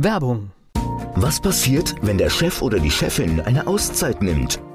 Werbung. Was passiert, wenn der Chef oder die Chefin eine Auszeit nimmt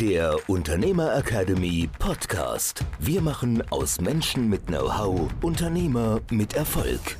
der Unternehmer Academy Podcast. Wir machen aus Menschen mit Know-how Unternehmer mit Erfolg.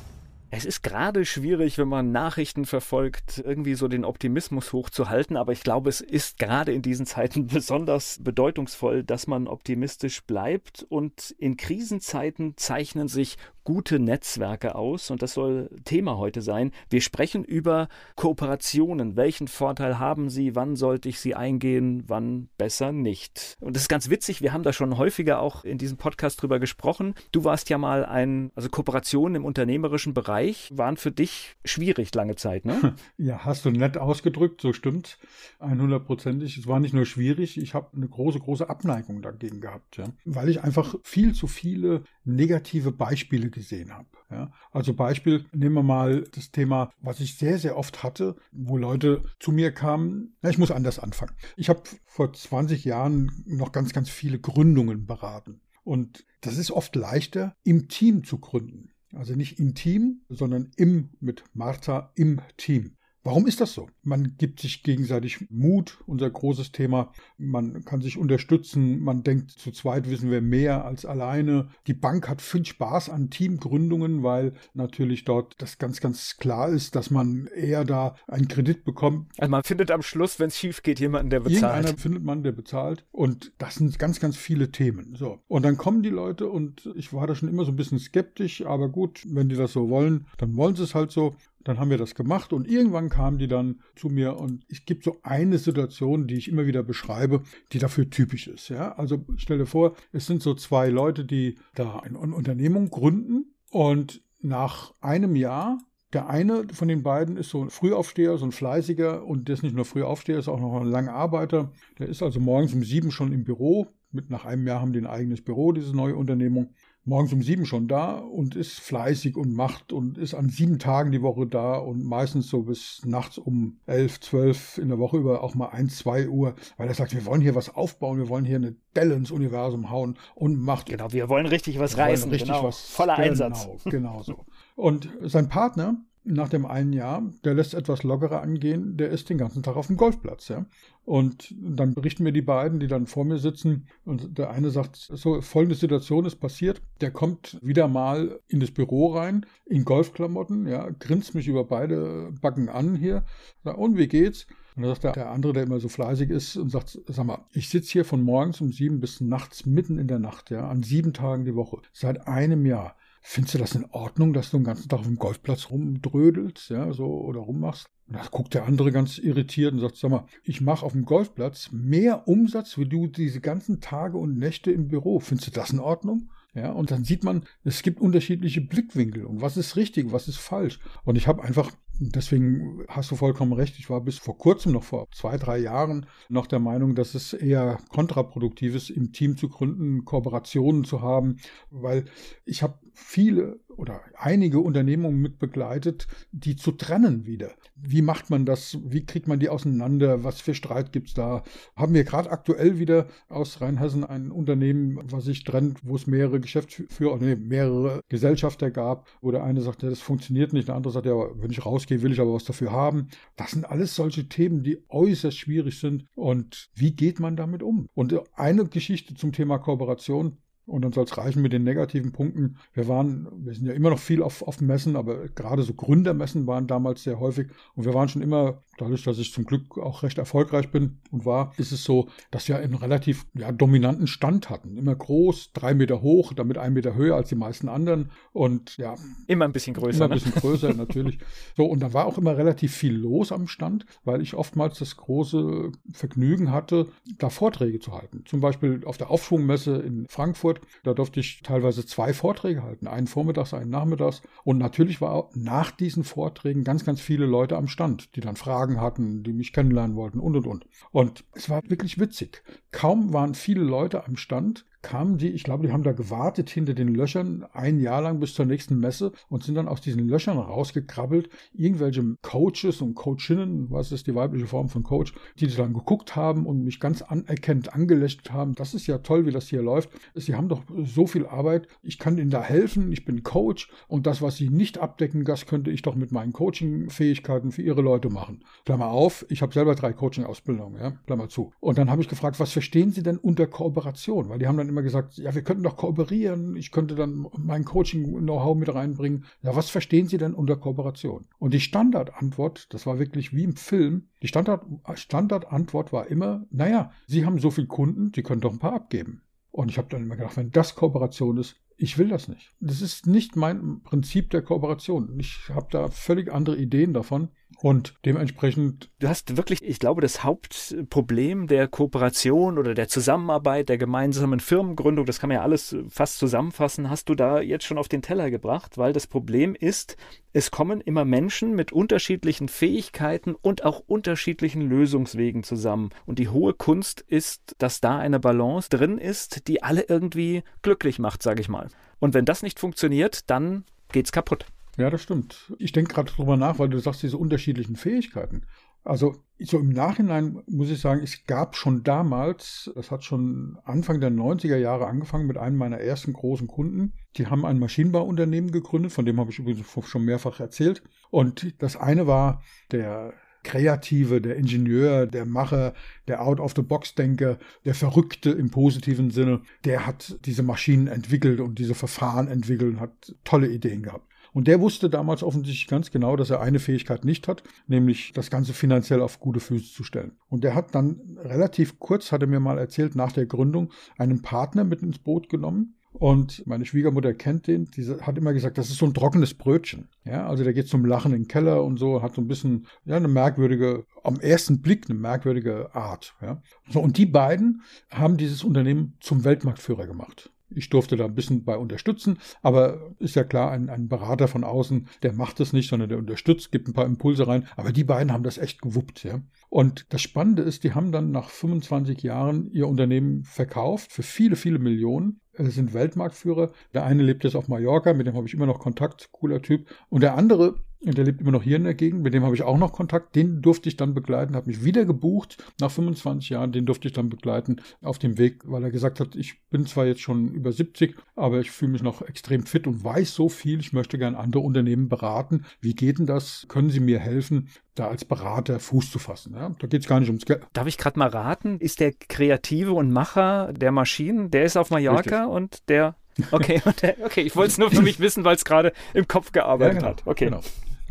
Es ist gerade schwierig, wenn man Nachrichten verfolgt, irgendwie so den Optimismus hochzuhalten, aber ich glaube, es ist gerade in diesen Zeiten besonders bedeutungsvoll, dass man optimistisch bleibt und in Krisenzeiten zeichnen sich gute Netzwerke aus und das soll Thema heute sein. Wir sprechen über Kooperationen. Welchen Vorteil haben sie? Wann sollte ich sie eingehen? Wann besser nicht? Und das ist ganz witzig. Wir haben da schon häufiger auch in diesem Podcast drüber gesprochen. Du warst ja mal ein, also Kooperationen im unternehmerischen Bereich waren für dich schwierig lange Zeit, ne? Ja, hast du nett ausgedrückt, so stimmt. 100%ig. Es war nicht nur schwierig, ich habe eine große, große Abneigung dagegen gehabt, ja. Weil ich einfach viel zu viele negative Beispiele gesehen habe. Ja. Also Beispiel, nehmen wir mal das Thema, was ich sehr, sehr oft hatte, wo Leute zu mir kamen. Na, ich muss anders anfangen. Ich habe vor 20 Jahren noch ganz, ganz viele Gründungen beraten. Und das ist oft leichter, im Team zu gründen. Also nicht im Team, sondern im mit Martha im Team. Warum ist das so? Man gibt sich gegenseitig Mut, unser großes Thema. Man kann sich unterstützen. Man denkt, zu zweit wissen wir mehr als alleine. Die Bank hat viel Spaß an Teamgründungen, weil natürlich dort das ganz, ganz klar ist, dass man eher da einen Kredit bekommt. Also man findet am Schluss, wenn es schief geht, jemanden, der bezahlt. Irgendeiner findet man, der bezahlt. Und das sind ganz, ganz viele Themen. So. Und dann kommen die Leute und ich war da schon immer so ein bisschen skeptisch, aber gut, wenn die das so wollen, dann wollen sie es halt so. Dann haben wir das gemacht und irgendwann kamen die dann zu mir und es gibt so eine Situation, die ich immer wieder beschreibe, die dafür typisch ist. Ja? Also stell dir vor, es sind so zwei Leute, die da eine Unternehmung gründen und nach einem Jahr der eine von den beiden ist so ein Frühaufsteher, so ein fleißiger und der ist nicht nur Frühaufsteher, ist auch noch ein langer Arbeiter. Der ist also morgens um sieben schon im Büro. Mit nach einem Jahr haben die ein eigenes Büro, diese neue Unternehmung morgens um sieben schon da und ist fleißig und macht und ist an sieben Tagen die Woche da und meistens so bis nachts um elf, zwölf in der Woche über auch mal ein, zwei Uhr, weil er sagt, wir wollen hier was aufbauen, wir wollen hier eine Delle ins Universum hauen und macht. Genau, wir wollen richtig was reißen, richtig genau. was. Voller genau, Einsatz. Genau so. Und sein Partner, nach dem einen Jahr, der lässt etwas lockerer angehen, der ist den ganzen Tag auf dem Golfplatz, ja. Und dann berichten mir die beiden, die dann vor mir sitzen, und der eine sagt, so folgende Situation ist passiert, der kommt wieder mal in das Büro rein, in Golfklamotten, ja, grinst mich über beide Backen an hier, sagt, und wie geht's? Und dann sagt der andere, der immer so fleißig ist, und sagt, sag mal, ich sitze hier von morgens um sieben bis nachts mitten in der Nacht, ja, an sieben Tagen die Woche, seit einem Jahr. Findest du das in Ordnung, dass du den ganzen Tag auf dem Golfplatz rumdrödelst, ja, so oder rummachst? Und da guckt der andere ganz irritiert und sagt, sag mal, ich mache auf dem Golfplatz mehr Umsatz wie du diese ganzen Tage und Nächte im Büro. Findest du das in Ordnung? Ja, und dann sieht man, es gibt unterschiedliche Blickwinkel und was ist richtig, was ist falsch. Und ich habe einfach Deswegen hast du vollkommen recht. Ich war bis vor kurzem, noch vor zwei, drei Jahren, noch der Meinung, dass es eher kontraproduktiv ist, im Team zu gründen, Kooperationen zu haben, weil ich habe viele oder einige Unternehmungen mit begleitet, die zu trennen wieder. Wie macht man das? Wie kriegt man die auseinander? Was für Streit gibt es da? Haben wir gerade aktuell wieder aus Rheinhessen ein Unternehmen, was sich trennt, wo es mehrere Geschäftsführer, nee, mehrere Gesellschafter gab, wo der eine sagt, ja, das funktioniert nicht, der andere sagt, ja, wenn ich rausgehe, will ich aber was dafür haben. Das sind alles solche Themen, die äußerst schwierig sind. Und wie geht man damit um? Und eine Geschichte zum Thema Kooperation, und dann soll es reichen mit den negativen Punkten. Wir waren, wir sind ja immer noch viel auf, auf Messen, aber gerade so Gründermessen waren damals sehr häufig. Und wir waren schon immer, dadurch, dass ich zum Glück auch recht erfolgreich bin und war, ist es so, dass wir einen relativ ja, dominanten Stand hatten. Immer groß, drei Meter hoch, damit ein Meter höher als die meisten anderen. Und ja. Immer ein bisschen größer. Immer ein ne? bisschen größer, natürlich. So, und da war auch immer relativ viel los am Stand, weil ich oftmals das große Vergnügen hatte, da Vorträge zu halten. Zum Beispiel auf der Aufschwungmesse in Frankfurt Frankfurt. Da durfte ich teilweise zwei Vorträge halten, einen vormittags, einen nachmittags. Und natürlich war nach diesen Vorträgen ganz, ganz viele Leute am Stand, die dann Fragen hatten, die mich kennenlernen wollten und und und. Und es war wirklich witzig. Kaum waren viele Leute am Stand, kamen die, ich glaube, die haben da gewartet hinter den Löchern ein Jahr lang bis zur nächsten Messe und sind dann aus diesen Löchern rausgekrabbelt. Irgendwelche Coaches und Coachinnen, was ist die weibliche Form von Coach, die dann geguckt haben und mich ganz anerkennend angelächelt haben. Das ist ja toll, wie das hier läuft. Sie haben doch so viel Arbeit. Ich kann Ihnen da helfen. Ich bin Coach und das, was Sie nicht abdecken, das könnte ich doch mit meinen Coaching-Fähigkeiten für Ihre Leute machen. Klammer auf, ich habe selber drei Coaching-Ausbildungen, ja, Klammer zu. Und dann habe ich gefragt, was verstehen Sie denn unter Kooperation? Weil die haben dann immer gesagt, ja, wir könnten doch kooperieren, ich könnte dann mein Coaching-Know-how mit reinbringen. Ja, was verstehen Sie denn unter Kooperation? Und die Standardantwort, das war wirklich wie im Film, die Standard, Standardantwort war immer, naja, Sie haben so viele Kunden, Sie können doch ein paar abgeben. Und ich habe dann immer gedacht, wenn das Kooperation ist, ich will das nicht. Das ist nicht mein Prinzip der Kooperation. Ich habe da völlig andere Ideen davon. Und dementsprechend. Du hast wirklich, ich glaube, das Hauptproblem der Kooperation oder der Zusammenarbeit, der gemeinsamen Firmengründung, das kann man ja alles fast zusammenfassen, hast du da jetzt schon auf den Teller gebracht, weil das Problem ist, es kommen immer Menschen mit unterschiedlichen Fähigkeiten und auch unterschiedlichen Lösungswegen zusammen. Und die hohe Kunst ist, dass da eine Balance drin ist, die alle irgendwie glücklich macht, sage ich mal. Und wenn das nicht funktioniert, dann geht's kaputt. Ja, das stimmt. Ich denke gerade drüber nach, weil du sagst, diese unterschiedlichen Fähigkeiten. Also so im Nachhinein muss ich sagen, es gab schon damals, das hat schon Anfang der 90er Jahre angefangen mit einem meiner ersten großen Kunden. Die haben ein Maschinenbauunternehmen gegründet, von dem habe ich übrigens schon mehrfach erzählt. Und das eine war der Kreative, der Ingenieur, der Macher, der Out-of-the-Box-Denker, der Verrückte im positiven Sinne, der hat diese Maschinen entwickelt und diese Verfahren entwickelt und hat tolle Ideen gehabt. Und der wusste damals offensichtlich ganz genau, dass er eine Fähigkeit nicht hat, nämlich das Ganze finanziell auf gute Füße zu stellen. Und der hat dann relativ kurz, hat er mir mal erzählt, nach der Gründung einen Partner mit ins Boot genommen, und meine Schwiegermutter kennt den, die hat immer gesagt, das ist so ein trockenes Brötchen. Ja, also der geht zum Lachen in den Keller und so, hat so ein bisschen, ja, eine merkwürdige, am ersten Blick eine merkwürdige Art. Ja. So, und die beiden haben dieses Unternehmen zum Weltmarktführer gemacht. Ich durfte da ein bisschen bei unterstützen, aber ist ja klar, ein, ein Berater von außen, der macht das nicht, sondern der unterstützt, gibt ein paar Impulse rein. Aber die beiden haben das echt gewuppt, ja. Und das Spannende ist, die haben dann nach 25 Jahren ihr Unternehmen verkauft für viele, viele Millionen sind Weltmarktführer. Der eine lebt jetzt auf Mallorca, mit dem habe ich immer noch Kontakt, cooler Typ. Und der andere der lebt immer noch hier in der Gegend, mit dem habe ich auch noch Kontakt. Den durfte ich dann begleiten, habe mich wieder gebucht nach 25 Jahren. Den durfte ich dann begleiten auf dem Weg, weil er gesagt hat, ich bin zwar jetzt schon über 70, aber ich fühle mich noch extrem fit und weiß so viel. Ich möchte gerne andere Unternehmen beraten. Wie geht denn das? Können Sie mir helfen, da als Berater Fuß zu fassen? Ja, da geht es gar nicht ums Geld. Darf ich gerade mal raten? Ist der Kreative und Macher der Maschinen, der ist auf Mallorca Richtig. und der Okay, okay, ich wollte es nur für mich wissen, weil es gerade im Kopf gearbeitet ja, genau, hat. Okay. Genau.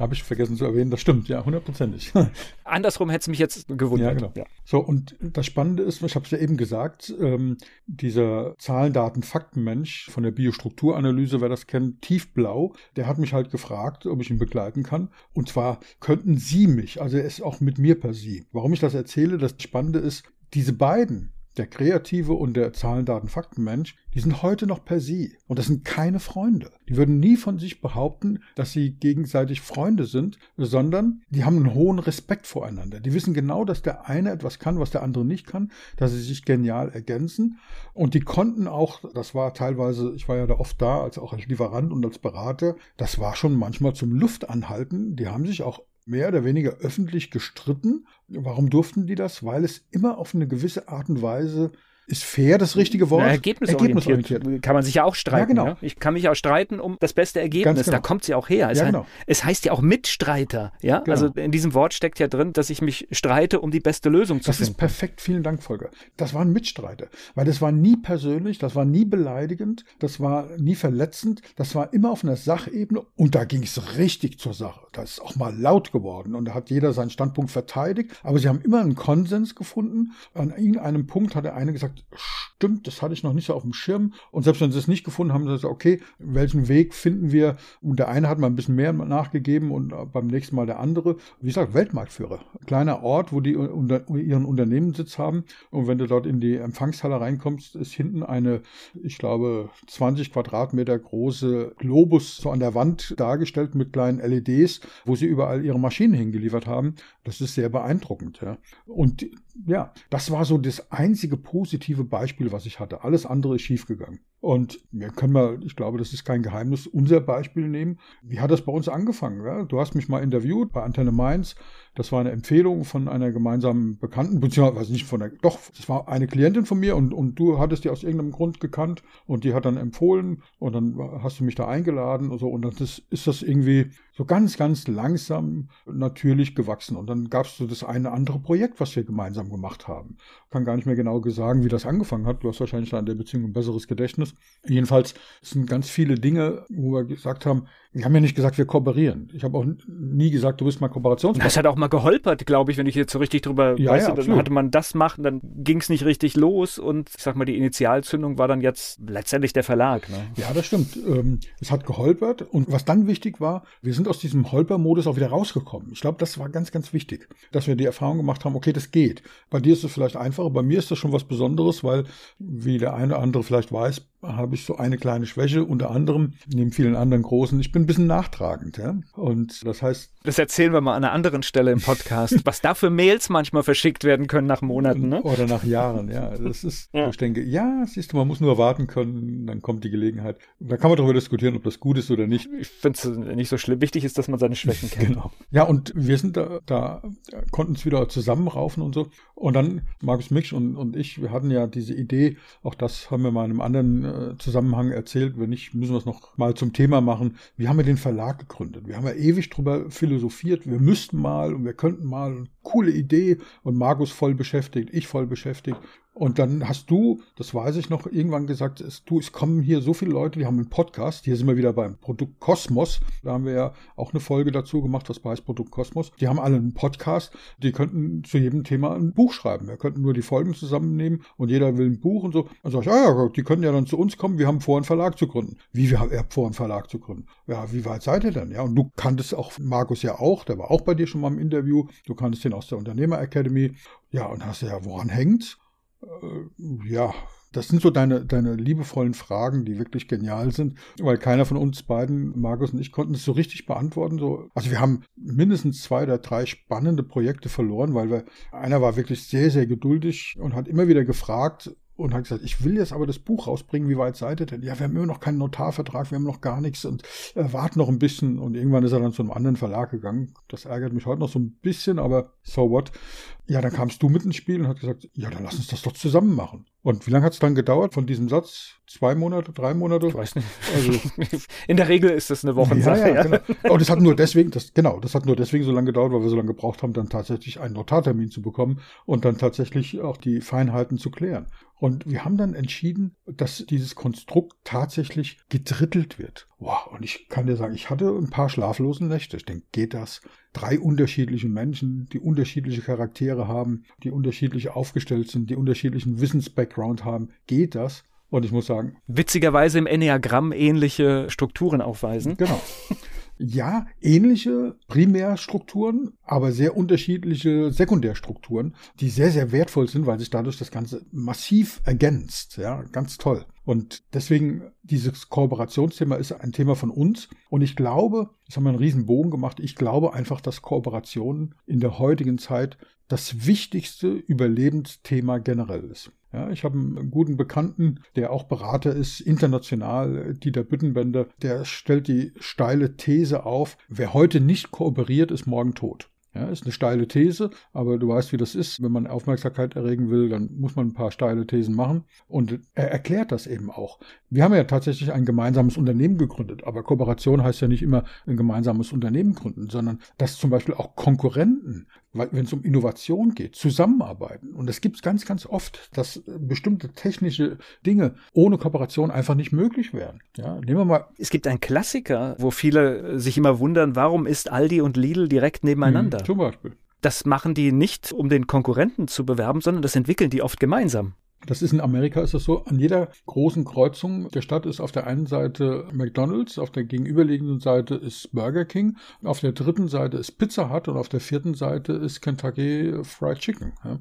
Habe ich vergessen zu erwähnen, das stimmt, ja, hundertprozentig. Andersrum hätte es mich jetzt gewundert. Ja, genau. Ja. So, und das Spannende ist, ich habe es ja eben gesagt, ähm, dieser Zahlen, Daten, Faktenmensch von der Biostrukturanalyse, wer das kennt, tiefblau, der hat mich halt gefragt, ob ich ihn begleiten kann. Und zwar könnten Sie mich, also er ist auch mit mir per Sie. Warum ich das erzähle, das Spannende ist, diese beiden, der Kreative und der Zahlen, Daten, Faktenmensch, die sind heute noch per sie. Und das sind keine Freunde. Die würden nie von sich behaupten, dass sie gegenseitig Freunde sind, sondern die haben einen hohen Respekt voreinander. Die wissen genau, dass der eine etwas kann, was der andere nicht kann, dass sie sich genial ergänzen. Und die konnten auch, das war teilweise, ich war ja da oft da, als auch als Lieferant und als Berater, das war schon manchmal zum Luftanhalten. Die haben sich auch mehr oder weniger öffentlich gestritten. Warum durften die das? Weil es immer auf eine gewisse Art und Weise ist fair das richtige Wort? Na, ergebnisorientiert. ergebnisorientiert. Kann man sich ja auch streiten. Ja, genau. Ja? Ich kann mich auch streiten um das beste Ergebnis. Genau. Da kommt sie ja auch her. Es, ja, genau. es, heißt ja auch Mitstreiter. Ja? Genau. Also in diesem Wort steckt ja drin, dass ich mich streite, um die beste Lösung zu das finden. Das ist perfekt. Vielen Dank, Volker. Das waren Mitstreiter. Weil das war nie persönlich, das war nie beleidigend, das war nie verletzend, das war immer auf einer Sachebene und da ging es richtig zur Sache. Da ist auch mal laut geworden und da hat jeder seinen Standpunkt verteidigt. Aber sie haben immer einen Konsens gefunden. An irgendeinem Punkt hat der eine gesagt, stimmt, das hatte ich noch nicht so auf dem Schirm. Und selbst wenn sie es nicht gefunden haben, haben sie gesagt, okay, welchen Weg finden wir? Und der eine hat mal ein bisschen mehr nachgegeben und beim nächsten Mal der andere. Wie gesagt, Weltmarktführer. Kleiner Ort, wo die unter, ihren Unternehmenssitz haben. Und wenn du dort in die Empfangshalle reinkommst, ist hinten eine, ich glaube, 20 Quadratmeter große Globus so an der Wand dargestellt mit kleinen LEDs, wo sie überall ihre Maschinen hingeliefert haben. Das ist sehr beeindruckend. Ja. Und ja, das war so das einzige positive Beispiel, was ich hatte. Alles andere ist schiefgegangen. Und wir können mal, ich glaube, das ist kein Geheimnis, unser Beispiel nehmen. Wie hat das bei uns angefangen? Ja? Du hast mich mal interviewt bei Antenne Mainz. Das war eine Empfehlung von einer gemeinsamen Bekannten, beziehungsweise nicht von der, doch, das war eine Klientin von mir und, und du hattest die aus irgendeinem Grund gekannt und die hat dann empfohlen und dann hast du mich da eingeladen und so und dann ist, ist das irgendwie so ganz, ganz langsam natürlich gewachsen. Und dann gab es so das eine andere Projekt, was wir gemeinsam gemacht haben. Kann gar nicht mehr genau sagen, wie das angefangen hat. Du hast wahrscheinlich da in der Beziehung ein besseres Gedächtnis. Jedenfalls sind ganz viele Dinge, wo wir gesagt haben, wir haben ja nicht gesagt, wir kooperieren. Ich habe auch nie gesagt, du bist mal Kooperationspartner. Das hat auch mal geholpert, glaube ich, wenn ich jetzt so richtig drüber ja, weiß. Ja, dann hatte man das machen, dann ging es nicht richtig los und ich sag mal, die Initialzündung war dann jetzt letztendlich der Verlag. Ne? Ja, das stimmt. Ähm, es hat geholpert und was dann wichtig war, wir sind aus diesem Holper-Modus auch wieder rausgekommen. Ich glaube, das war ganz, ganz wichtig, dass wir die Erfahrung gemacht haben, okay, das geht. Bei dir ist es vielleicht einfacher, bei mir ist das schon was Besonderes, weil, wie der eine oder andere vielleicht weiß, habe ich so eine kleine Schwäche, unter anderem neben vielen anderen großen. Ich bin ein bisschen nachtragend, ja. Und das heißt. Das erzählen wir mal an einer anderen Stelle im Podcast, was da für Mails manchmal verschickt werden können nach Monaten, ne? Oder nach Jahren, ja. Das ist, ja. ich denke, ja, siehst du, man muss nur warten können, dann kommt die Gelegenheit. Da kann man darüber diskutieren, ob das gut ist oder nicht. Ich finde es nicht so schlimm. Wichtig ist, dass man seine Schwächen kennt. Genau. Ja, und wir sind da, da konnten es wieder zusammenraufen und so. Und dann Markus Mix und, und ich, wir hatten ja diese Idee, auch das haben wir mal in einem anderen äh, Zusammenhang erzählt. Wenn nicht, müssen wir es noch mal zum Thema machen. Wie haben wir den Verlag gegründet? Wir haben ja ewig drüber philosophiert. Wir müssten mal und wir könnten mal. Coole Idee. Und Markus voll beschäftigt, ich voll beschäftigt. Und dann hast du, das weiß ich noch, irgendwann gesagt, es, du, es kommen hier so viele Leute, die haben einen Podcast. Hier sind wir wieder beim Produkt Kosmos. Da haben wir ja auch eine Folge dazu gemacht, das heißt Produkt Kosmos. Die haben alle einen Podcast. Die könnten zu jedem Thema ein Buch schreiben. Wir könnten nur die Folgen zusammennehmen und jeder will ein Buch und so. Dann sag ich, ah ja, die können ja dann zu uns kommen. Wir haben vor, einen Verlag zu gründen. Wie, wir haben vor, einen Verlag zu gründen? Ja, wie weit seid ihr denn? Ja, und du kanntest auch Markus ja auch. Der war auch bei dir schon mal im Interview. Du kanntest den aus der Unternehmer Academy. Ja, und hast ja, woran hängt's? Äh, ja, das sind so deine, deine liebevollen Fragen, die wirklich genial sind, weil keiner von uns beiden, Markus und ich, konnten es so richtig beantworten. So. Also wir haben mindestens zwei oder drei spannende Projekte verloren, weil wir, einer war wirklich sehr, sehr geduldig und hat immer wieder gefragt, und hat gesagt, ich will jetzt aber das Buch rausbringen, wie weit seid ihr denn? Ja, wir haben immer noch keinen Notarvertrag, wir haben noch gar nichts und äh, warten noch ein bisschen. Und irgendwann ist er dann zu einem anderen Verlag gegangen. Das ärgert mich heute noch so ein bisschen, aber so what. Ja, dann kamst du mit ins Spiel und hat gesagt, ja, dann lass uns das doch zusammen machen. Und wie lange hat es dann gedauert von diesem Satz? Zwei Monate, drei Monate? Ich weiß nicht. Also, In der Regel ist das eine Wochensache. Ja, ja, genau. Und das hat nur deswegen, das, genau, das hat nur deswegen so lange gedauert, weil wir so lange gebraucht haben, dann tatsächlich einen Notartermin zu bekommen und dann tatsächlich auch die Feinheiten zu klären. Und wir haben dann entschieden, dass dieses Konstrukt tatsächlich gedrittelt wird. Wow, und ich kann dir sagen, ich hatte ein paar schlaflose Nächte. Ich denke, geht das? Drei unterschiedliche Menschen, die unterschiedliche Charaktere haben, die unterschiedlich aufgestellt sind, die unterschiedlichen Wissens-Background haben. Geht das? Und ich muss sagen. Witzigerweise im Enneagramm ähnliche Strukturen aufweisen. Genau. ja, ähnliche Primärstrukturen, aber sehr unterschiedliche Sekundärstrukturen, die sehr, sehr wertvoll sind, weil sich dadurch das Ganze massiv ergänzt. Ja, ganz toll. Und deswegen, dieses Kooperationsthema ist ein Thema von uns. Und ich glaube, das haben wir einen riesen Bogen gemacht, ich glaube einfach, dass Kooperation in der heutigen Zeit das wichtigste Überlebensthema generell ist. Ja, ich habe einen guten Bekannten, der auch Berater ist, international, Dieter Büttenbender, der stellt die steile These auf, wer heute nicht kooperiert, ist morgen tot. Ja, ist eine steile These, aber du weißt, wie das ist. Wenn man Aufmerksamkeit erregen will, dann muss man ein paar steile Thesen machen. Und er erklärt das eben auch. Wir haben ja tatsächlich ein gemeinsames Unternehmen gegründet, aber Kooperation heißt ja nicht immer ein gemeinsames Unternehmen gründen, sondern dass zum Beispiel auch Konkurrenten, wenn es um Innovation geht, zusammenarbeiten. Und es gibt ganz, ganz oft, dass bestimmte technische Dinge ohne Kooperation einfach nicht möglich wären. Ja, nehmen wir mal. Es gibt einen Klassiker, wo viele sich immer wundern, warum ist Aldi und Lidl direkt nebeneinander? Hm, zum Beispiel. Das machen die nicht, um den Konkurrenten zu bewerben, sondern das entwickeln die oft gemeinsam. Das ist in Amerika ist das so, an jeder großen Kreuzung der Stadt ist auf der einen Seite McDonald's, auf der gegenüberliegenden Seite ist Burger King, auf der dritten Seite ist Pizza Hut und auf der vierten Seite ist Kentucky Fried Chicken. Ja.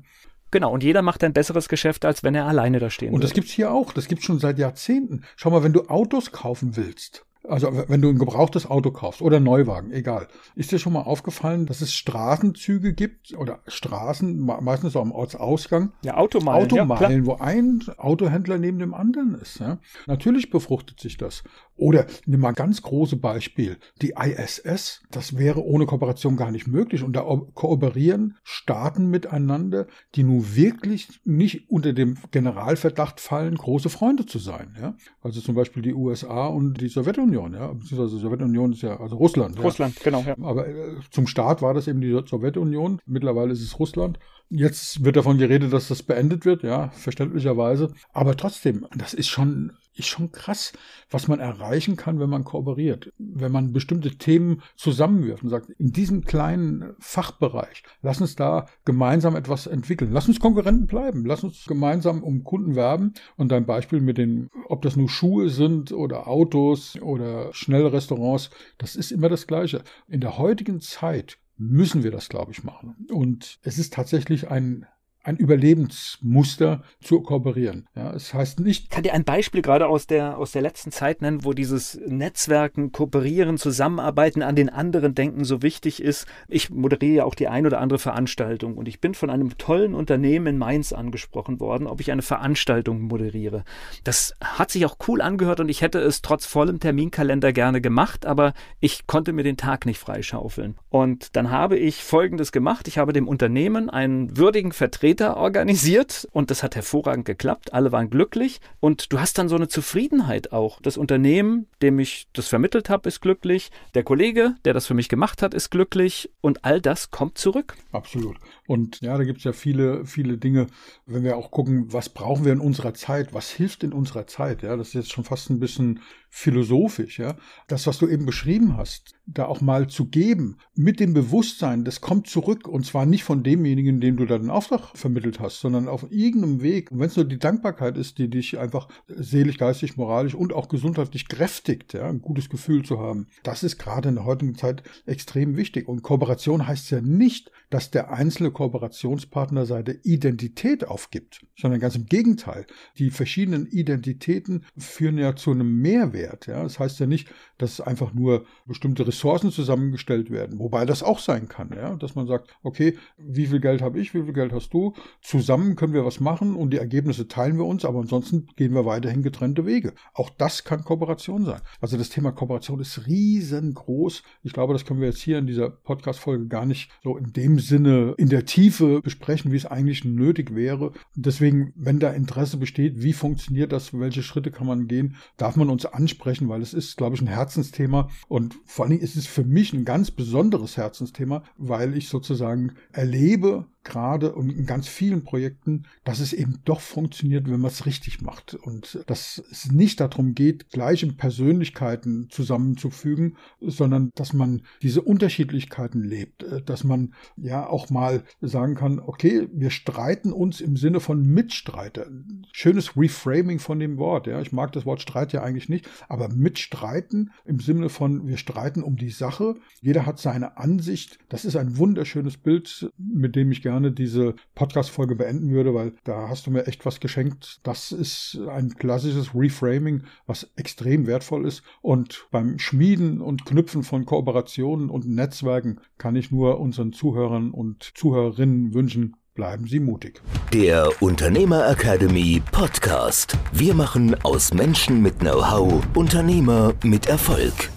Genau, und jeder macht ein besseres Geschäft, als wenn er alleine da stehen Und das gibt's hier auch. Das gibt's schon seit Jahrzehnten. Schau mal, wenn du Autos kaufen willst, also wenn du ein gebrauchtes Auto kaufst oder Neuwagen, egal. Ist dir schon mal aufgefallen, dass es Straßenzüge gibt oder Straßen, meistens auch am Ortsausgang? Ja, Automeilen. Automeilen, ja, wo ein Autohändler neben dem anderen ist. Ja? Natürlich befruchtet sich das. Oder nimm mal ein ganz großes Beispiel. Die ISS, das wäre ohne Kooperation gar nicht möglich. Und da kooperieren Staaten miteinander, die nun wirklich nicht unter dem Generalverdacht fallen, große Freunde zu sein. Ja? Also zum Beispiel die USA und die Sowjetunion. Ja? Beziehungsweise die Sowjetunion ist ja, also Russland. Russland, ja. genau. Ja. Aber äh, zum Start war das eben die Sowjetunion. Mittlerweile ist es Russland. Jetzt wird davon geredet, dass das beendet wird, ja, verständlicherweise. Aber trotzdem, das ist schon ist schon krass, was man erreichen kann, wenn man kooperiert. Wenn man bestimmte Themen zusammenwirft und sagt, in diesem kleinen Fachbereich, lass uns da gemeinsam etwas entwickeln. Lass uns Konkurrenten bleiben. Lass uns gemeinsam um Kunden werben. Und dein Beispiel mit den, ob das nur Schuhe sind oder Autos oder schnelle Restaurants, das ist immer das Gleiche. In der heutigen Zeit müssen wir das, glaube ich, machen. Und es ist tatsächlich ein ein Überlebensmuster zu kooperieren. Ja, es heißt nicht. Ich kann dir ein Beispiel gerade aus der, aus der letzten Zeit nennen, wo dieses Netzwerken, Kooperieren, Zusammenarbeiten, an den anderen denken so wichtig ist. Ich moderiere ja auch die ein oder andere Veranstaltung und ich bin von einem tollen Unternehmen in Mainz angesprochen worden, ob ich eine Veranstaltung moderiere. Das hat sich auch cool angehört und ich hätte es trotz vollem Terminkalender gerne gemacht, aber ich konnte mir den Tag nicht freischaufeln. Und dann habe ich Folgendes gemacht. Ich habe dem Unternehmen einen würdigen Vertreter Vertreter organisiert und das hat hervorragend geklappt. Alle waren glücklich und du hast dann so eine Zufriedenheit auch. Das Unternehmen, dem ich das vermittelt habe, ist glücklich. Der Kollege, der das für mich gemacht hat, ist glücklich und all das kommt zurück. Absolut. Und ja, da gibt es ja viele, viele Dinge, wenn wir auch gucken, was brauchen wir in unserer Zeit, was hilft in unserer Zeit. Ja, das ist jetzt schon fast ein bisschen philosophisch, ja. Das, was du eben beschrieben hast, da auch mal zu geben, mit dem Bewusstsein, das kommt zurück und zwar nicht von demjenigen, dem du da den Auftrag vermittelt hast, sondern auf irgendeinem Weg. Und wenn es nur die Dankbarkeit ist, die dich einfach seelisch, geistig, moralisch und auch gesundheitlich kräftigt, ja, ein gutes Gefühl zu haben, das ist gerade in der heutigen Zeit extrem wichtig. Und Kooperation heißt ja nicht, dass der einzelne Kooperationspartner seine Identität aufgibt, sondern ganz im Gegenteil. Die verschiedenen Identitäten führen ja zu einem Mehrwert. Ja. Das heißt ja nicht, dass einfach nur bestimmte Ressourcen zusammengestellt werden, wobei das auch sein kann, ja, dass man sagt, okay, wie viel Geld habe ich, wie viel Geld hast du, zusammen können wir was machen und die Ergebnisse teilen wir uns, aber ansonsten gehen wir weiterhin getrennte Wege. Auch das kann Kooperation sein. Also das Thema Kooperation ist riesengroß. Ich glaube, das können wir jetzt hier in dieser Podcast-Folge gar nicht so in dem Sinne in der Tiefe besprechen, wie es eigentlich nötig wäre. Deswegen, wenn da Interesse besteht, wie funktioniert das, welche Schritte kann man gehen, darf man uns ansprechen, weil es ist, glaube ich, ein Herzensthema und vor allen Dingen ist es für mich ein ganz besonderes Herzensthema, weil ich sozusagen erlebe, gerade und in ganz vielen Projekten, dass es eben doch funktioniert, wenn man es richtig macht. Und dass es nicht darum geht, gleiche Persönlichkeiten zusammenzufügen, sondern dass man diese Unterschiedlichkeiten lebt, äh, dass man ja auch mal sagen kann, okay, wir streiten uns im Sinne von Mitstreiter. Schönes Reframing von dem Wort. Ja, ich mag das Wort Streit ja eigentlich nicht, aber Mitstreiten im Sinne von wir streiten um die Sache. Jeder hat seine Ansicht. Das ist ein wunderschönes Bild, mit dem ich gerne gerne diese Podcast-Folge beenden würde, weil da hast du mir echt was geschenkt. Das ist ein klassisches Reframing, was extrem wertvoll ist. Und beim Schmieden und Knüpfen von Kooperationen und Netzwerken kann ich nur unseren Zuhörern und Zuhörerinnen wünschen, bleiben Sie mutig. Der Unternehmer Academy Podcast. Wir machen aus Menschen mit Know-how Unternehmer mit Erfolg.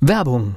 Werbung